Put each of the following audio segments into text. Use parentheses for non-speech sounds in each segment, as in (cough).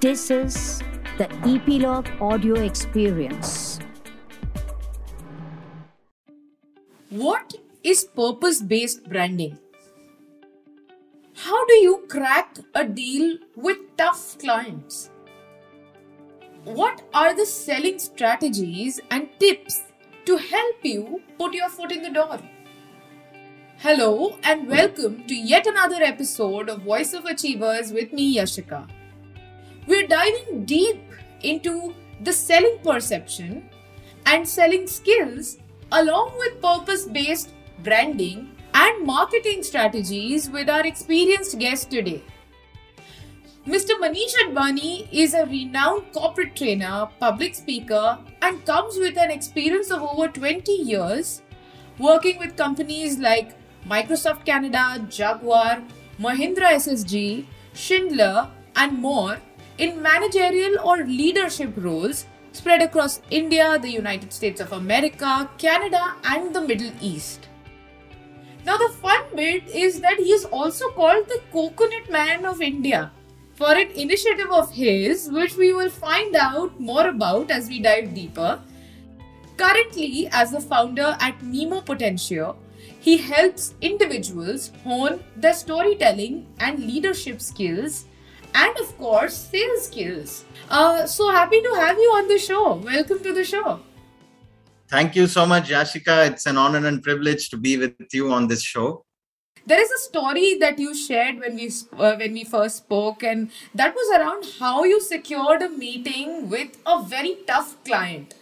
This is the Epilogue Audio Experience. What is purpose based branding? How do you crack a deal with tough clients? What are the selling strategies and tips to help you put your foot in the door? Hello, and welcome to yet another episode of Voice of Achievers with me, Yashika. We're diving deep into the selling perception and selling skills along with purpose based branding and marketing strategies with our experienced guest today. Mr. Manish Advani is a renowned corporate trainer, public speaker, and comes with an experience of over 20 years working with companies like Microsoft Canada, Jaguar, Mahindra SSG, Schindler, and more in managerial or leadership roles spread across India, the United States of America, Canada, and the Middle East. Now, the fun bit is that he is also called the Coconut Man of India for an initiative of his, which we will find out more about as we dive deeper. Currently, as the founder at Mimo Potentio, he helps individuals hone their storytelling and leadership skills and of course sales skills. Uh, so happy to have you on the show. Welcome to the show. Thank you so much, Yashika. It's an honor and privilege to be with you on this show. There is a story that you shared when we uh, when we first spoke, and that was around how you secured a meeting with a very tough client.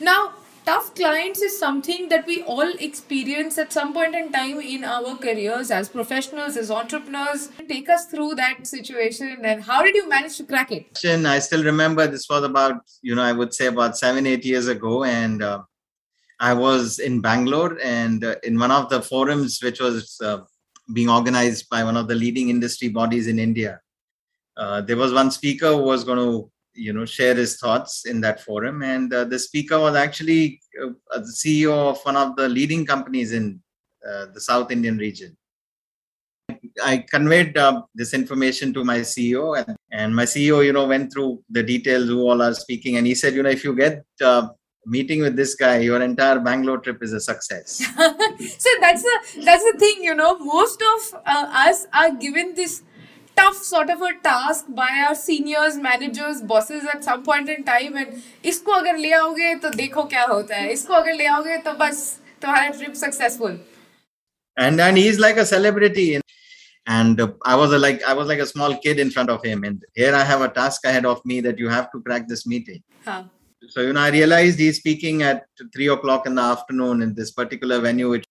Now, tough clients is something that we all experience at some point in time in our careers as professionals, as entrepreneurs. Take us through that situation and how did you manage to crack it? I still remember this was about, you know, I would say about seven, eight years ago. And uh, I was in Bangalore and uh, in one of the forums, which was uh, being organized by one of the leading industry bodies in India. Uh, there was one speaker who was going to you know share his thoughts in that forum. And uh, the speaker was actually uh, the ceo of one of the leading companies in uh, the south indian region. I conveyed uh, this information to my ceo and, and my ceo you know went through the details who all are speaking. And he said you know if you get uh, meeting with this guy your entire bangalore trip is a success. (laughs) So that's the that's the thing you know most of uh, us are given this tough sort of a task by our seniors, managers, bosses at some point in time and इसको अगर ले आओगे तो देखो क्या होता है इसको अगर ले आओगे तो बस तुम्हारा trip successful and and he's like a celebrity and uh, i was a, like i was like a small kid in front of him and here i have a task ahead of me that you have to crack this meeting huh. so you know i realized he's speaking at three o'clock in the afternoon in this particular venue which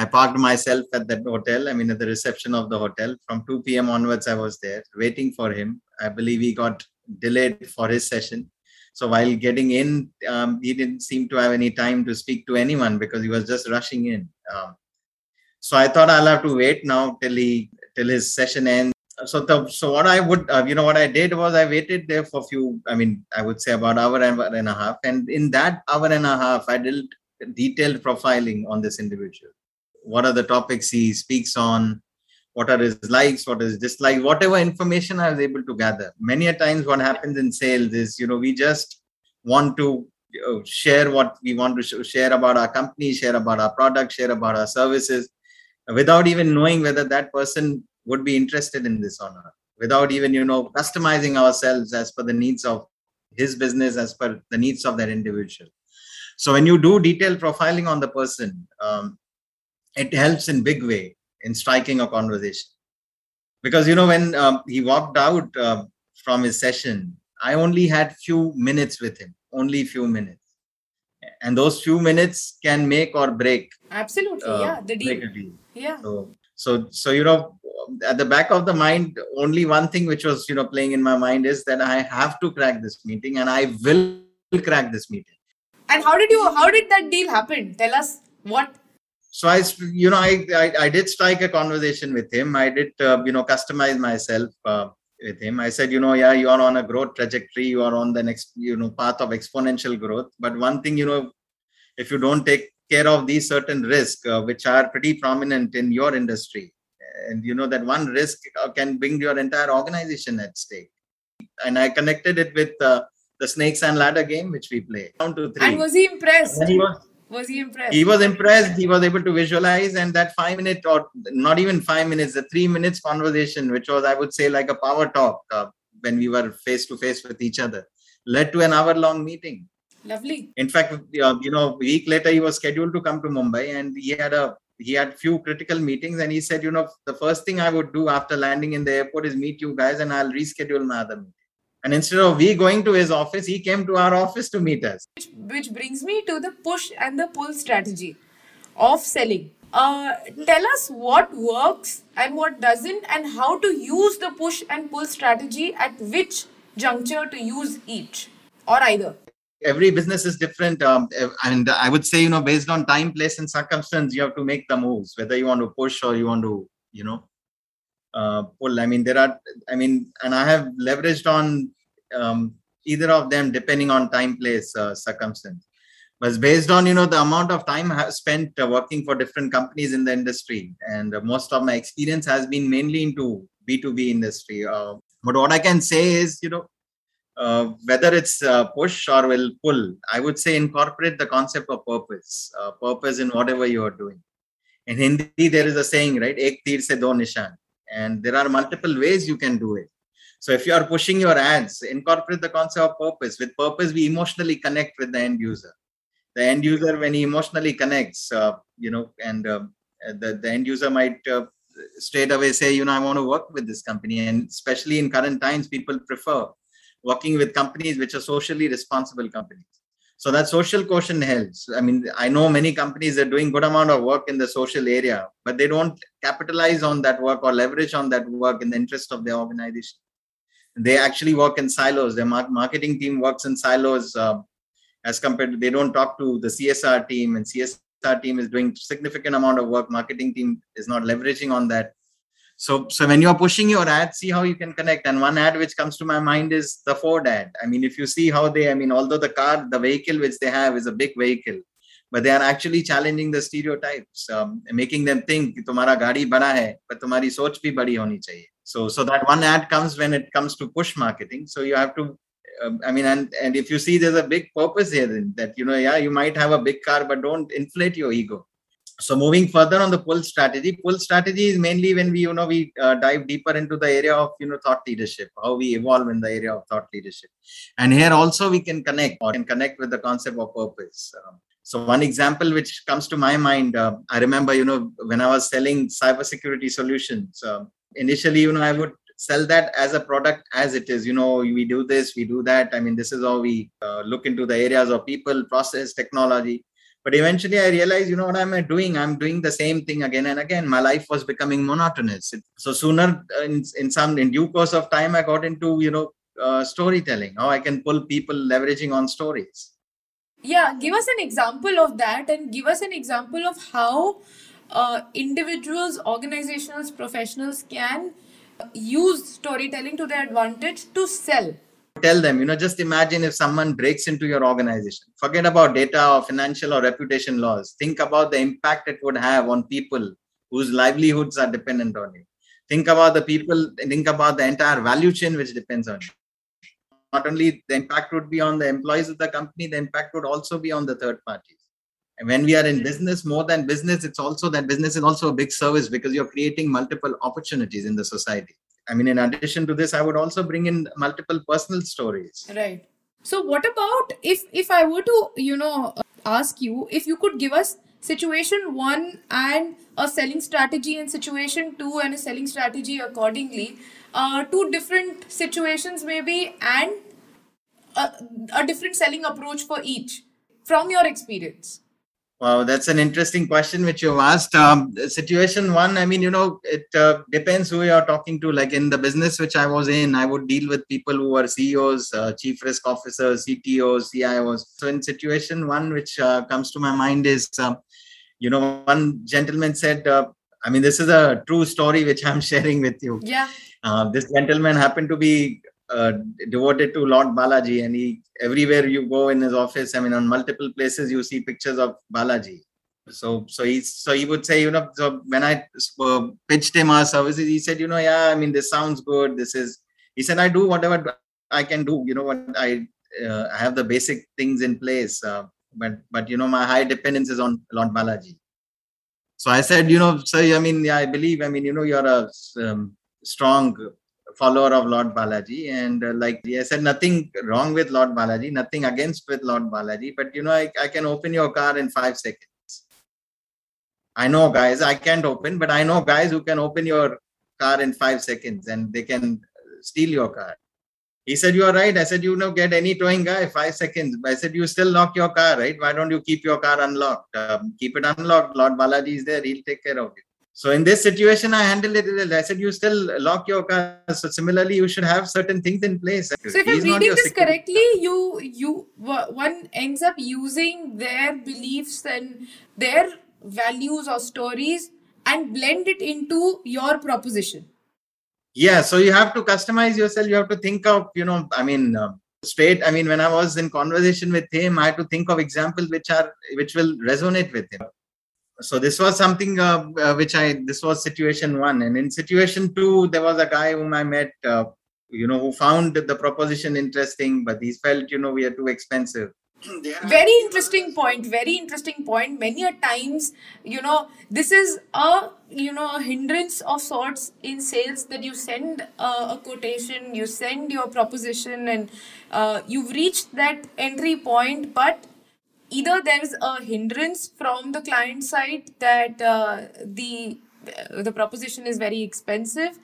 I parked myself at that hotel. I mean, at the reception of the hotel. From 2 p.m. onwards, I was there waiting for him. I believe he got delayed for his session. So while getting in, um, he didn't seem to have any time to speak to anyone because he was just rushing in. Um, so I thought I'll have to wait now till he till his session ends. So the, so what I would uh, you know what I did was I waited there for a few. I mean, I would say about hour and a half, and in that hour and a half, I did detailed profiling on this individual what are the topics he speaks on what are his likes what is dislikes whatever information i was able to gather. Many a times what happens in sales is you know we just want to share what we want to share about our company share about our product share about our services without even knowing whether that person would be interested in this or not. Without even you know customizing ourselves as per the needs of his business as per the needs of that individual. So when you do detailed profiling on the person um, it helps in big way in striking a conversation. Because you know when um, he walked out uh, from his session i only had few minutes with him only few minutes. And those few minutes can make or break absolutely uh, yeah the deal. deal. yeah. So so so you know at the back of the mind only one thing which was you know playing in my mind is that i have to crack this meeting and i will crack this meeting. And how did you how did that deal happen? Tell us what so I, you know, I, I, I did strike a conversation with him. I did, uh, you know, customize myself uh, with him. I said, you know, yeah, you are on a growth trajectory. You are on the next, you know, path of exponential growth. But one thing, you know, if you don't take care of these certain risks, uh, which are pretty prominent in your industry, and you know that one risk uh, can bring your entire organization at stake. and I connected it with uh, the snakes and ladder game which we play. Down to three. And was he impressed? And he was, was he impressed? He was impressed. He was able to visualize, and that five minute or not even five minutes, the three minutes conversation, which was I would say like a power talk uh, when we were face to face with each other, led to an hour long meeting. Lovely. In fact, uh, you know, a week later he was scheduled to come to Mumbai, and he had a he had few critical meetings, and he said, you know, the first thing I would do after landing in the airport is meet you guys, and I'll reschedule my other meeting. And instead of we going to his office, he came to our office to meet us. Which, which brings me to the push and the pull strategy of selling. Uh, tell us what works and what doesn't, and how to use the push and pull strategy at which juncture to use each or either. Every business is different, um, and I would say, you know, based on time, place, and circumstance, you have to make the moves. Whether you want to push or you want to, you know, uh, pull. I mean, there are, I mean, and I have leveraged on um, either of them depending on time, place, uh, circumstance. But based on you know the amount of time I have spent uh, working for different companies in the industry, and uh, most of my experience has been mainly into B2B industry. Uh, but what I can say is, you know, uh, whether it's push or will pull, I would say incorporate the concept of purpose, purpose in whatever you are doing. In Hindi, there is a saying, right? Ek tir se do nishan and there are multiple ways you can do it. So if you are pushing your ads incorporate the concept of purpose. With purpose we emotionally connect with the end user. The end user when he emotionally connects uh, you know and uh, the, the end user might uh, straight away say you know i want to work with this company. And especially in current times people prefer working with companies which are socially responsible companies so that social quotient helps. I mean i know many companies are doing good amount of work in the social area but they don't capitalize on that work or leverage on that work in the interest of the organization. They actually work in silos. Their marketing team works in silos uh, as compared to they don't talk to the csr team and csr team is doing significant amount of work. Marketing team is not leveraging on that so so when you are pushing your ad see how you can connect. And one ad which comes to my mind is the ford ad. I mean if you see how they i mean although the car the vehicle which they have is a big vehicle but they are actually challenging the stereotypes um, making them think "Tumara gadi bada hai but tumhari soch bhi badi honi chahiye so so that one ad comes when it comes to push marketing. So you have to um, i mean and and if you see there's a big purpose here that you know yeah you might have a big car but don't inflate your ego so moving further on the pull strategy pull strategy is mainly when we you know we uh, dive deeper into the area of you know thought leadership how we evolve in the area of thought leadership. And here also we can connect or can connect with the concept of purpose. Um, so one example which comes to my mind uh, i remember you know when i was selling cybersecurity solutions um, initially you know i would sell that as a product as it is you know we do this we do that. I mean this is how we uh, look into the areas of people process technology but eventually i realized you know what I'm doing? I'm doing the same thing again and again. My life was becoming monotonous. So sooner uh, in, in some in due course of time i got into you know uh, storytelling. How i can pull people leveraging on stories. Yeah give us an example of that and give us an example of how uh, individuals organizations professionals can use storytelling to their advantage to sell tell them you know just imagine if someone breaks into your organization. Forget about data or financial or reputation laws. Think about the impact it would have on people whose livelihoods are dependent on you. Think about the people think about the entire value chain which depends on you. Not only the impact would be on the employees of the company the impact would also be on the third parties. And when we are in business more than business it's also that business is also a big service because you're creating multiple opportunities in the society I mean, in addition to this, I would also bring in multiple personal stories. Right. So, what about if if I were to, you know, ask you if you could give us situation one and a selling strategy and situation two and a selling strategy accordingly, uh, two different situations maybe and a, a different selling approach for each from your experience. Wow, that's an interesting question which you've asked. Um, situation one, I mean, you know, it uh, depends who you're talking to. Like in the business which I was in, I would deal with people who are CEOs, uh, chief risk officers, CTOs, CIOs. So in situation one, which uh, comes to my mind is, um, you know, one gentleman said, uh, I mean, this is a true story which I'm (laughs) sharing with you. Yeah. Uh, this gentleman happened to be uh, devoted to Lord Balaji, and he everywhere you go in his office, I mean, on multiple places you see pictures of Balaji. So, so he so he would say, you know, so when I uh, pitched him our services, he said, you know, yeah, I mean, this sounds good. This is, he said, I do whatever I can do. You know what I uh, have the basic things in place, uh, but but you know my high dependence is on Lord Balaji. So I said, you know, sir, I mean, yeah, I believe. I mean, you know, you're a um, strong follower of Lord Balaji, and uh, like I said, nothing wrong with Lord Balaji, nothing against with Lord Balaji, but you know, I, I can open your car in five seconds. I know guys, I can't open, but I know guys who can open your car in five seconds and they can steal your car. He said, You are right. I said, You know, get any towing guy, five seconds. I said, You still lock your car, right? Why don't you keep your car unlocked? Um, keep it unlocked. Lord Balaji is there. He'll take care of it. So in this situation, I handled it. I said, You still lock your car. So similarly, you should have certain things in place. So if I'm reading this correctly, you you one ends up using their beliefs and their values or stories and blend it into your proposition yeah so you have to customize yourself you have to think of you know i mean uh, straight i mean when i was in conversation with him i had to think of examples which are which will resonate with him so this was something uh, uh, which i this was situation one. And in situation two there was a guy whom i met uh, you know who found the proposition interesting but he felt you know we are too expensive. (clears throat) Very interesting point very interesting point. Many a times you know this is a you know a hindrance of sorts in sales that you send a, a quotation you send your proposition and uh, you've reached that entry point but either there is a hindrance from the client side that uh, the the proposition is very expensive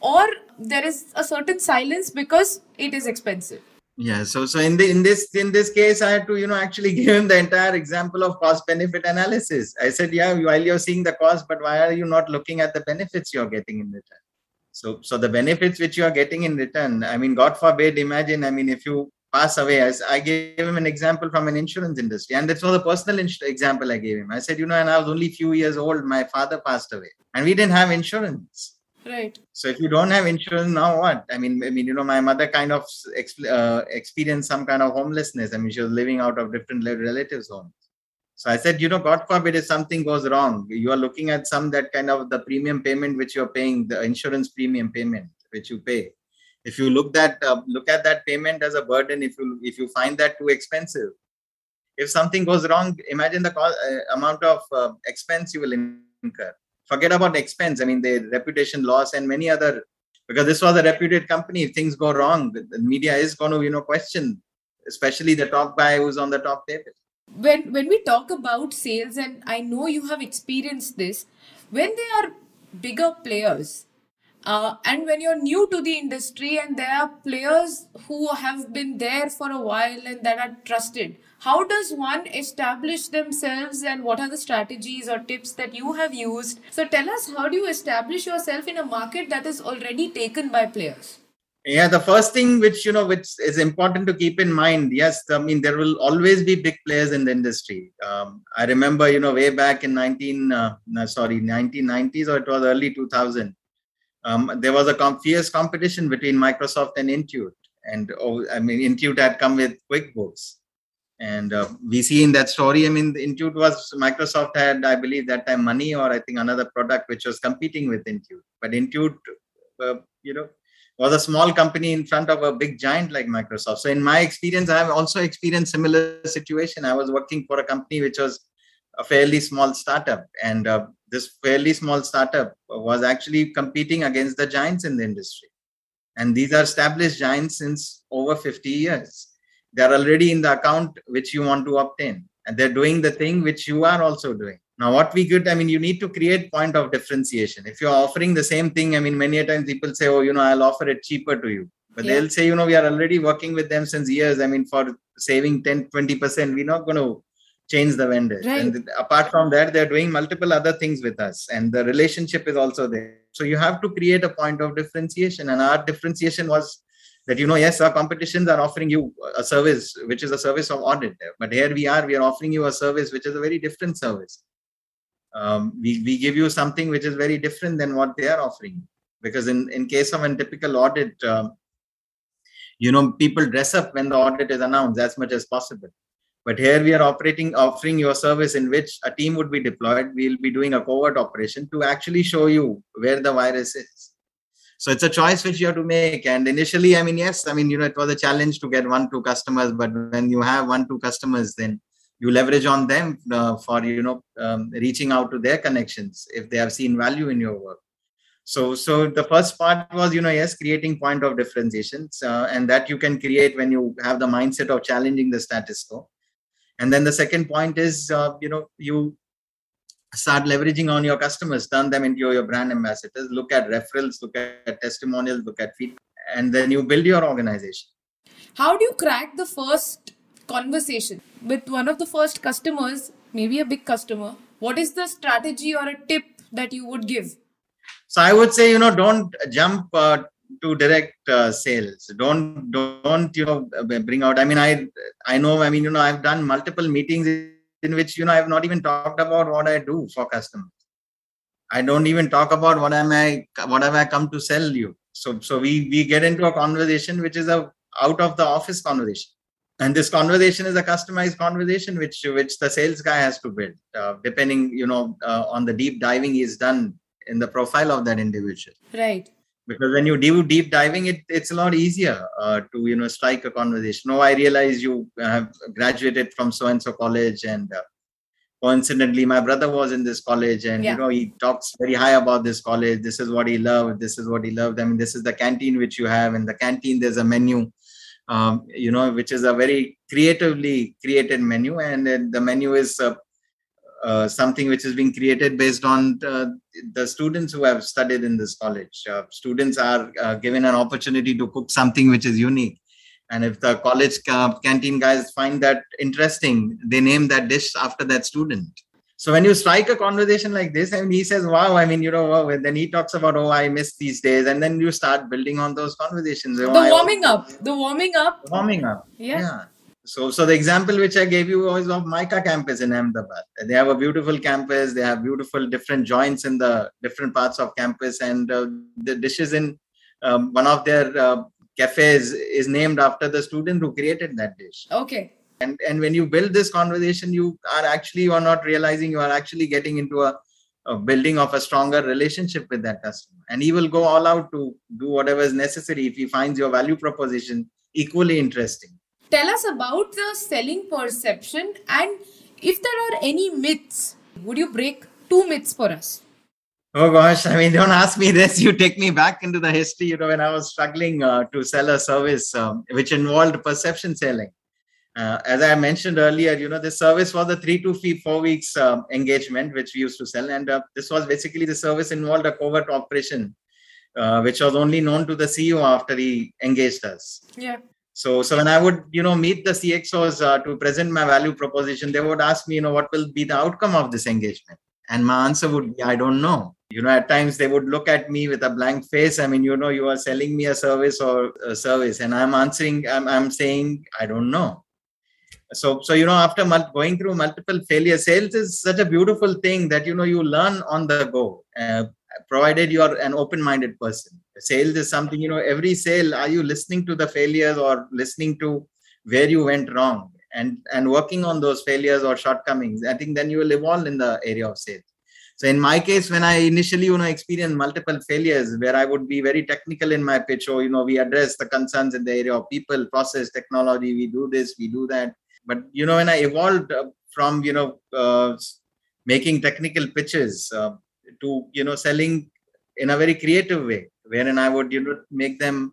or there is a certain silence because it is expensive. Yeah so so in the in this in this case i had to you know actually (laughs) give him the entire example of cost benefit analysis. I said yeah while you're seeing the cost but why are you not looking at the benefits you're getting in return? So so the benefits which you are getting in return i mean god forbid imagine i mean if you pass away. As i gave him an example from an insurance industry and that's was a personal example i gave him. I said you know and i was only a few years old. My father passed away and we didn't have insurance. Right. So if you don't have insurance now what? I mean i mean you know my mother kind of uh, experienced some kind of homelessness. I mean she was living out of different relatives homes. So i said you know god forbid if something goes wrong you are looking at some that kind of the premium payment which you're paying the insurance premium payment which you pay if you look that uh, look at that payment as a burden if you if you find that too expensive if something goes wrong imagine the cost, uh, amount of uh, expense you will incur forget about expense. I mean, the reputation loss and many other, because this was a reputed company. If things go wrong, the media is going to, you know, question, especially the top guy who's on the top table. When when we talk about sales, and I know you have experienced this, when they are bigger players, uh, and when you're new to the industry and there are players who have been there for a while and that are trusted, how does one establish themselves and what are the strategies or tips that you have used? So tell us how do you establish yourself in a market that is already taken by players? Yeah the first thing which you know which is important to keep in mind yes i mean there will always be big players in the industry. Um, i remember you know way back in 19 uh, sorry 1990s or it was early 2000 um, there was a com- fierce competition between microsoft and intuit and oh, i mean intuit had come with quickbooks and uh, we see in that story, I mean, Intuit was Microsoft had, I believe, that time money or I think another product which was competing with Intuit. But Intuit, uh, you know, was a small company in front of a big giant like Microsoft. So in my experience, I have also experienced similar situation. I was working for a company which was a fairly small startup, and uh, this fairly small startup was actually competing against the giants in the industry. And these are established giants since over 50 years. They're already in the account which you want to obtain. And they're doing the thing which you are also doing. Now what we could i mean you need to create point of differentiation. If you're offering the same thing i mean many times people say oh you know i'll offer it cheaper to you. But yeah. they'll say you know we are already working with them since years. I mean for saving 10 20% we're not going to change the vendor. Right. and apart from that they're doing multiple other things with us. And the relationship is also there. So you have to create a point of differentiation. And our differentiation was that you know yes our competitions are offering you a service which is a service of audit. But here we are we are offering you a service which is a very different service. Um, we, we give you something which is very different than what they are offering because in, in case of a typical audit um, you know people dress up when the audit is announced as much as possible but here we are operating offering your service in which a team would be deployed. We'll be doing a covert operation to actually show you where the virus is. So it's a choice which you have to make. And initially i mean yes i mean you know it was a challenge to get one two customers. But when you have one two customers then you leverage on them uh, for you know um, reaching out to their connections if they have seen value in your work. So so the first part was you know yes creating point of differentiations uh, and that you can create when you have the mindset of challenging the status quo and then the second point is uh, you know you start leveraging on your customers turn them into your brand ambassadors look at referrals look at testimonials look at feedback and then you build your organization. How do you crack the first conversation with one of the first customers maybe a big customer? What is the strategy or a tip that you would give? So i would say you know don't jump uh, to direct uh, sales don't don't you know bring out i mean i i know i mean you know i've done multiple meetings in which you know I've not even talked about what I do for customers. I don't even talk about what am I what have I come to sell you. So so we we get into a conversation which is a out of the office conversation. And this conversation is a customized conversation which which the sales guy has to build, uh, depending you know uh, on the deep diving he's done in the profile of that individual. Right because when you do deep diving it it's a lot easier uh, to you know strike a conversation. Oh i realize you have graduated from so and so college and uh, coincidentally my brother was in this college and yeah. you know he talks very high about this college. This is what he loved. This is what he loved. I mean this is the canteen which you have. In the canteen there's a menu um, you know which is a very creatively created menu. And uh, the menu is uh, uh, something which is being created based on uh, the students who have studied in this college. Uh, students are uh, given an opportunity to cook something which is unique. And if the college canteen guys find that interesting, they name that dish after that student. So when you strike a conversation like this, and he says, "Wow," I mean, you know, wow. then he talks about, "Oh, I miss these days," and then you start building on those conversations. The warming up, the warming up, warming up. yeah. yeah so, so the example which I gave you was of Mica campus in Ahmedabad. They have a beautiful campus. They have beautiful different joints in the different parts of campus, and uh, the dishes in um, one of their uh, cafes is named after the student who created that dish. Okay. And and when you build this conversation, you are actually you are not realizing you are actually getting into a, a building of a stronger relationship with that customer, and he will go all out to do whatever is necessary if he finds your value proposition equally interesting tell us about the selling perception and if there are any myths would you break two myths for us? Oh gosh i mean don't ask me this. You take me back into the history you know when i was struggling uh, to sell a service um, which involved perception selling. Uh, as i mentioned earlier you know the service was a three to four weeks um, engagement which we used to sell. And uh, this was basically the service involved a covert operation uh, which was only known to the ceo after he engaged us. Yeah so, so when I would, you know, meet the CXOs uh, to present my value proposition, they would ask me, you know, what will be the outcome of this engagement? And my answer would be, I don't know. You know, at times they would look at me with a blank face. I mean, you know, you are selling me a service or a service, and I'm answering, I'm, I'm saying, I don't know. So, so you know, after going through multiple failure, sales is such a beautiful thing that you know you learn on the go. Uh, provided you are an open-minded person. Sales is something you know every sale are you listening to the failures or listening to where you went wrong? And and working on those failures or shortcomings i think then you will evolve in the area of sales. So in my case when i initially you know experienced multiple failures where i would be very technical in my pitch or you know we address the concerns in the area of people process technology we do this we do that. But you know when i evolved uh, from you know uh, making technical pitches uh, to you know selling in a very creative way wherein i would you know make them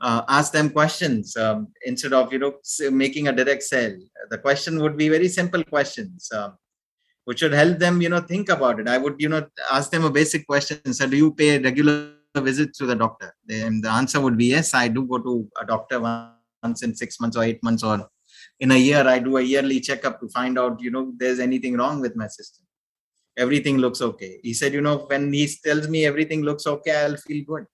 uh, ask them questions um, instead of you know making a direct sale. The question would be very simple questions um, which would help them you know think about it. I would you know ask them a basic question so do you pay regular visits to the doctor? And the answer would be yes i do go to a doctor once in six months or eight months or in a year. I do a yearly checkup to find out you know there's anything wrong with my system everything looks okay. He said, you know, when he tells me everything looks okay, I'll feel good.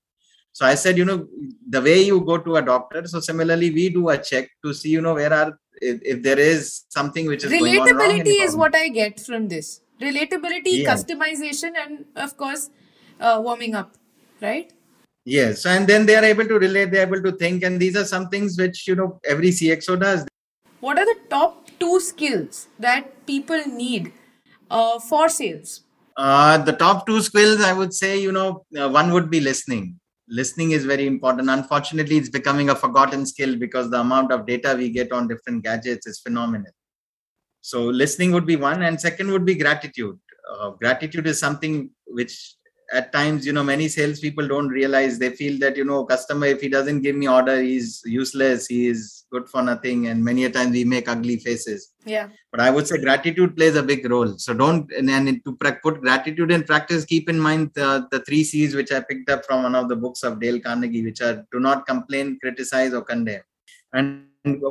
So I said, you know, the way you go to a doctor. So similarly, we do a check to see, you know, where are if, if there is something which is relatability is what I get from this. Relatability, yeah. customization, and of course, uh, warming up, right? Yes, and then they are able to relate. They're able to think, and these are some things which you know every CXO does. What are the top two skills that people need uh, for sales? Uh, the top two skills, I would say, you know, uh, one would be listening. listening is very important. Unfortunately it's becoming a forgotten skill because the amount of data we get on different gadgets is phenomenal. So listening would be one. And second would be gratitude. Uh, gratitude is something which at times you know many salespeople don't realize. They feel that you know customer if he doesn't give me order he's useless. He is good for nothing and many a time we make ugly faces. Yeah. But i would say gratitude plays a big role. So don't and, and to put gratitude in practice keep in mind the, the three c's which i picked up from one of the books of dale carnegie which are do not complain criticize or condemn. And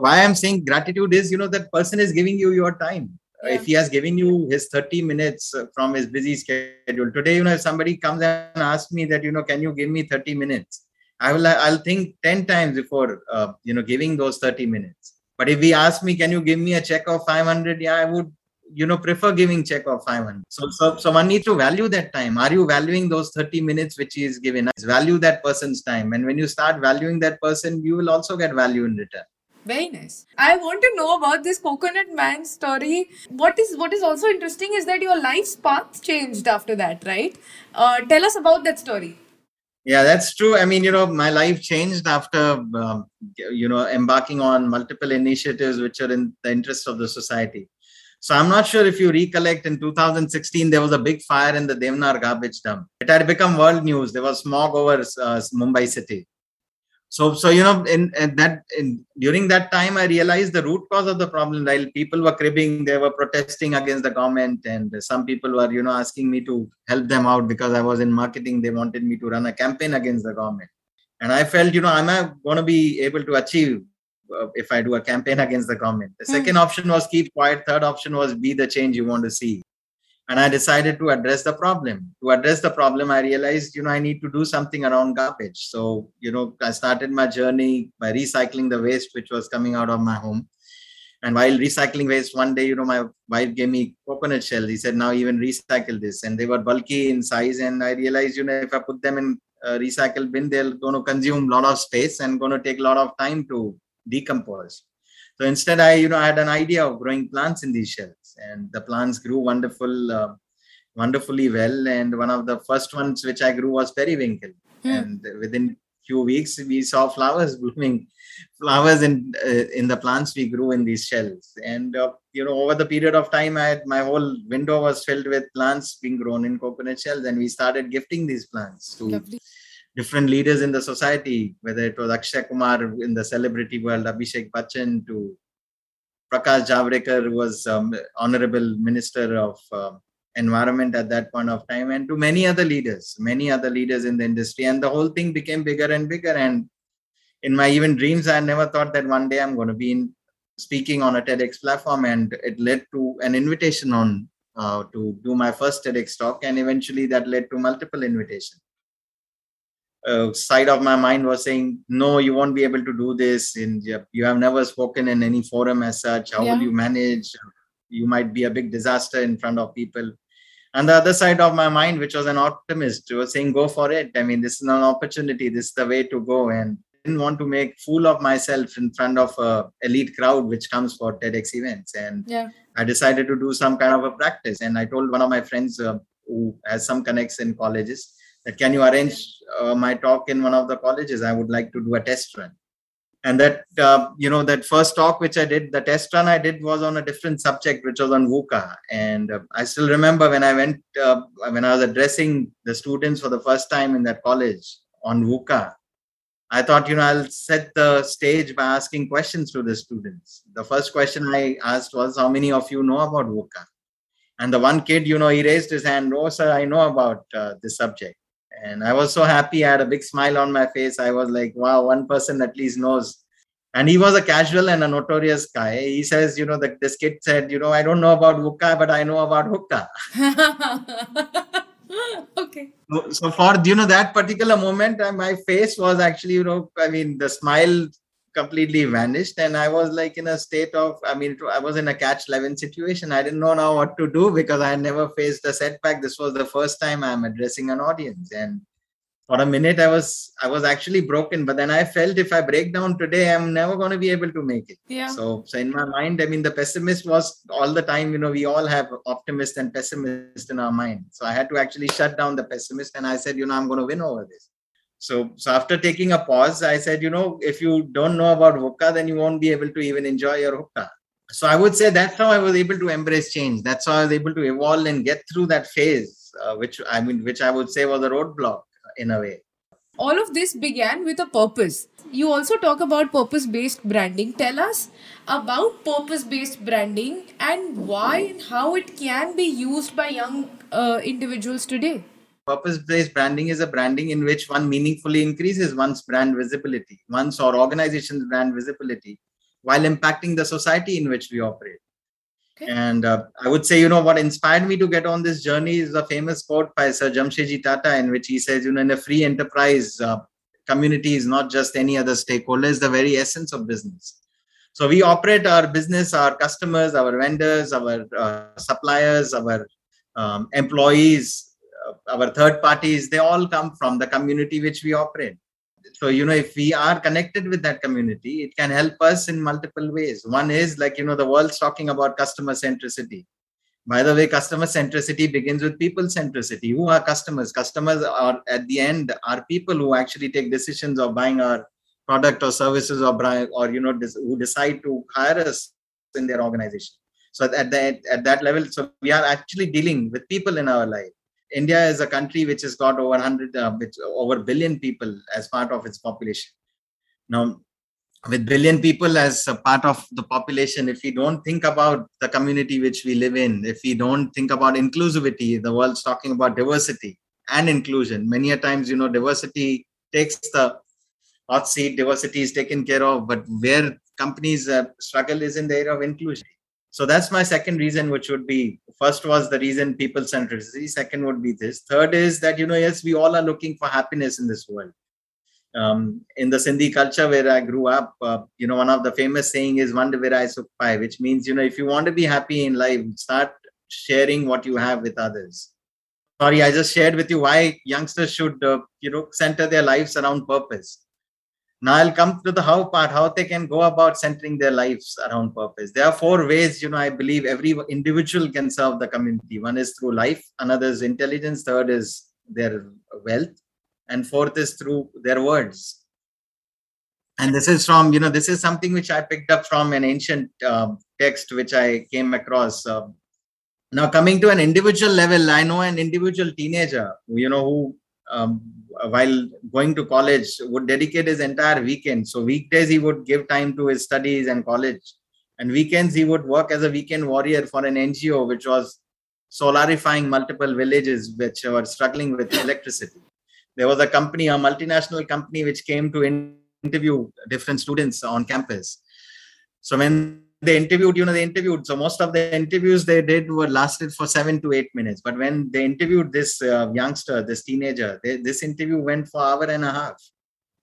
why i'm saying gratitude is you know that person is giving you your time. Yeah. if he has given you his 30 minutes from his busy schedule. Today you know if somebody comes and asks me that you know can you give me 30 minutes i will i'll think 10 times before uh, you know giving those 30 minutes but if he asks me can you give me a check of 500 yeah i would you know prefer giving check of 500 so, so so one needs to value that time are you valuing those 30 minutes which is given us? value that person's time and when you start valuing that person you will also get value in return very nice. I want to know about this coconut man story. What is what is also interesting is that your life's path changed after that, right? Uh, tell us about that story. Yeah, that's true. I mean, you know, my life changed after um, you know embarking on multiple initiatives which are in the interest of the society. So I'm not sure if you recollect in 2016 there was a big fire in the Deonar garbage dump. It had become world news. There was smog over uh, Mumbai city so so you know in, in that in, during that time i realized the root cause of the problem while people were cribbing they were protesting against the government and some people were you know asking me to help them out because i was in marketing. They wanted me to run a campaign against the government. And i felt you know am i going to be able to achieve uh, if i do a campaign against the government? The mm. second option was keep quiet. Third option was be the change you want to see and i decided to address the problem. To address the problem i realized you know i need to do something around garbage. So you know i started my journey by recycling the waste which was coming out of my home. And while recycling waste one day you know my wife gave me coconut shells. He said now even recycle this. And they were bulky in size. And i realized you know if i put them in a recycle bin they're going to consume a lot of space and going to take a lot of time to decompose. So instead i you know i had an idea of growing plants in these shells and the plants grew wonderful uh, wonderfully well and one of the first ones which i grew was periwinkle hmm. and within few weeks we saw flowers (laughs) blooming flowers in uh, in the plants we grew in these shells and uh, you know over the period of time i had my whole window was filled with plants being grown in coconut shells and we started gifting these plants to Lovely. different leaders in the society whether it was akshay kumar in the celebrity world abhishek bachchan to Prakash Javadekar was um, honorable minister of uh, environment at that point of time and to many other leaders many other leaders in the industry. And the whole thing became bigger and bigger. And in my even dreams i never thought that one day i'm going to be in, speaking on a tedx platform. And it led to an invitation on uh, to do my first tedx talk. And eventually that led to multiple invitations uh, side of my mind was saying, no, you won't be able to do this. And you have never spoken in any forum as such. How yeah. will you manage? You might be a big disaster in front of people. And the other side of my mind, which was an optimist, was saying, go for it. I mean, this is an opportunity. This is the way to go. And didn't want to make fool of myself in front of a elite crowd which comes for TEDx events. And yeah. I decided to do some kind of a practice. And I told one of my friends uh, who has some connects in colleges, that can you arrange uh, my talk in one of the colleges? I would like to do a test run. And that uh, you know that first talk which i did the test run i did was on a different subject which was on VUCA. And uh, i still remember when i went uh, when i was addressing the students for the first time in that college on VUCA i thought you know i'll set the stage by asking questions to the students. The first question i asked was how many of you know about VUCA? And the one kid you know he raised his hand oh sir i know about uh, this subject and i was so happy. I had a big smile on my face. I was like wow one person at least knows. And he was a casual and a notorious guy. He says you know that this kid said you know i don't know about VUCA but i know about hookah. (laughs) Okay. So, so, for you know that particular moment uh, my face was actually you know i mean the smile completely vanished. And i was like in a state of i mean i was in a catch 11 situation. I didn't know now what to do because i had never faced a setback. This was the first time i'm addressing an audience. And for a minute i was i was actually broken. But then i felt if i break down today i'm never going to be able to make it. Yeah. So so in my mind i mean the pessimist was all the time you know we all have optimist and pessimist in our mind. So i had to actually shut down the pessimist. And i said you know i'm going to win over this So, so after taking a pause, I said, you know, if you don't know about hookah, then you won't be able to even enjoy your hookah. So I would say that's how I was able to embrace change. That's how I was able to evolve and get through that phase, uh, which I mean, which I would say was a roadblock in a way. All of this began with a purpose. You also talk about purpose based branding. Tell us about purpose based branding and why and how it can be used by young uh, individuals today. Purpose based branding is a branding in which one meaningfully increases one's brand visibility, one's or organization's brand visibility, while impacting the society in which we operate. Okay. And uh, I would say, you know, what inspired me to get on this journey is a famous quote by Sir Jamshedji Tata, in which he says, you know, in a free enterprise, uh, community is not just any other stakeholder, it's the very essence of business. So we operate our business, our customers, our vendors, our uh, suppliers, our um, employees, Uh, our third parties, they all come from the community which we operate. So, you know, if we are connected with that community, it can help us in multiple ways. One is like, you know, the world's talking about customer centricity. By the way, customer centricity begins with people centricity. Who are customers? Customers are at the end are people who actually take decisions of buying our product or services or or you know who decide to hire us in their organization. So at that at that level, so we are actually dealing with people in our life. India is a country which has got over 100, uh, which, over billion people as part of its population. Now, with billion people as a part of the population, if we don't think about the community which we live in, if we don't think about inclusivity, the world's talking about diversity and inclusion. Many a times, you know, diversity takes the hot seat, diversity is taken care of, but where companies uh, struggle is in the area of inclusion. So that's my second reason, which would be first was the reason people centricity. Second would be this. Third is that, you know, yes, we all are looking for happiness in this world um, in the Sindhi culture where I grew up, uh, you know, one of the famous saying is "Vand virai sukh pai," which means you know, if you want to be happy in life, start sharing what you have with others. Sorry, I just shared with you why youngsters should, uh, you know, center their lives around purpose. Now I'll come to the how part, how they can go about centering their lives around purpose. There are four ways, you know, I believe every individual can serve the community. One is through life, another is intelligence, third is their wealth, and fourth is through their words and this is from you know this is something which i picked up from an ancient uh, text which i came across uh, now coming to an individual level i know an individual teenager you know who um, while going to college would dedicate his entire weekend. So weekdays he would give time to his studies and college. And weekends he would work as a weekend warrior for an ngo which was solarifying multiple villages which were struggling with electricity. There was a company, a multinational company, which came to interview different students on campus. So when they interviewed, you know, they interviewed. So most of the interviews they did were lasted for seven to eight minutes. But when they interviewed this uh, youngster, this teenager, they, this interview went for hour and a half.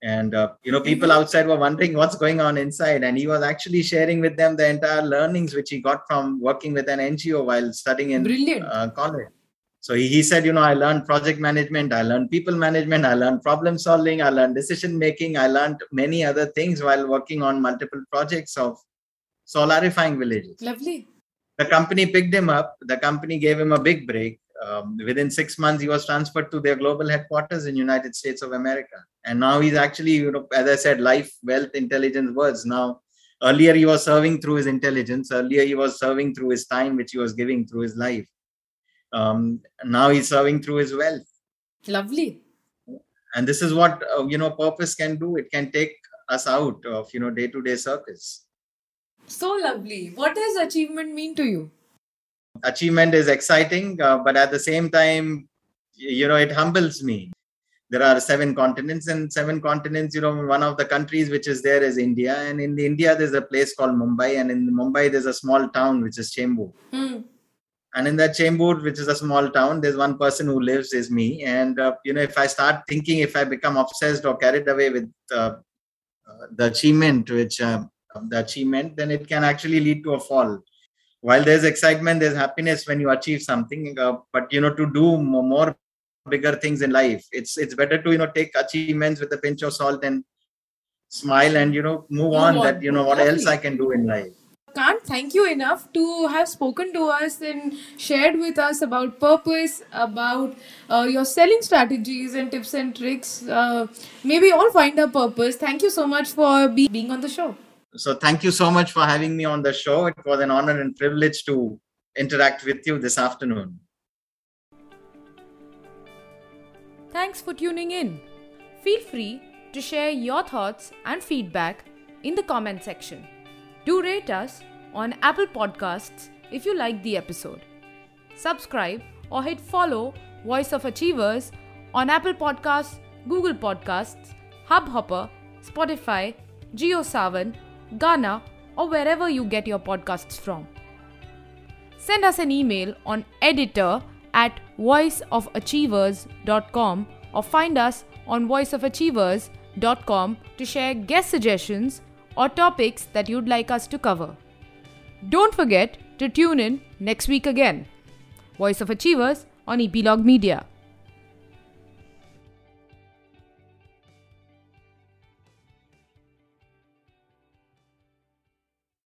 And uh, you know, people outside were wondering what's going on inside, and he was actually sharing with them the entire learnings which he got from working with an NGO while studying in Brilliant. uh, college. So he, he said, you know, I learned project management, I learned people management, I learned problem solving, I learned decision making, I learned many other things while working on multiple projects of solarifying villages. Lovely. The company picked him up. The company gave him a big break. Um, within six months, he was transferred to their global headquarters in United States of America. And now he's actually, you know, as I said, life, wealth, intelligence words. Now, earlier he was serving through his intelligence. Earlier he was serving through his time, which he was giving through his life um, now he's serving through his wealth lovely and this is what uh, you know purpose can do it can take us out of you know day to day circus so lovely. What does achievement mean to you? Achievement is exciting uh, but at the same time you know it humbles me. There are seven continents and seven continents you know one of the countries which is there is india and in india there's a place called mumbai and in mumbai there's a small town which is chembur. Hmm. And in that chembur which is a small town there's one person who lives is me and uh, you know if i start thinking if i become obsessed or carried away with uh, uh, the achievement which uh, the achievement then it can actually lead to a fall while there's excitement there's happiness when you achieve something uh, but you know to do more bigger things in life it's it's better to you know take achievements with a pinch of salt and smile and you know move, move on, on, that you know what else i can do in life can't thank you enough to have spoken to us and shared with us about purpose, about uh, your selling strategies and tips and tricks. Uh, maybe all find a purpose. Thank you so much for be- being on the show. So, thank you so much for having me on the show. It was an honor and privilege to interact with you this afternoon. Thanks for tuning in. Feel free to share your thoughts and feedback in the comment section. Do rate us on Apple Podcasts if you like the episode. Subscribe or hit follow Voice of Achievers on Apple Podcasts, Google Podcasts, Hubhopper, Spotify, JioSaavn, Gaana, or wherever you get your podcasts from. Send us an email on editor at voiceofachievers.com or find us on voiceofachievers.com to share guest suggestions or topics that you'd like us to cover. Don't forget to tune in next week again. Voice of Achievers on Epilogue Media.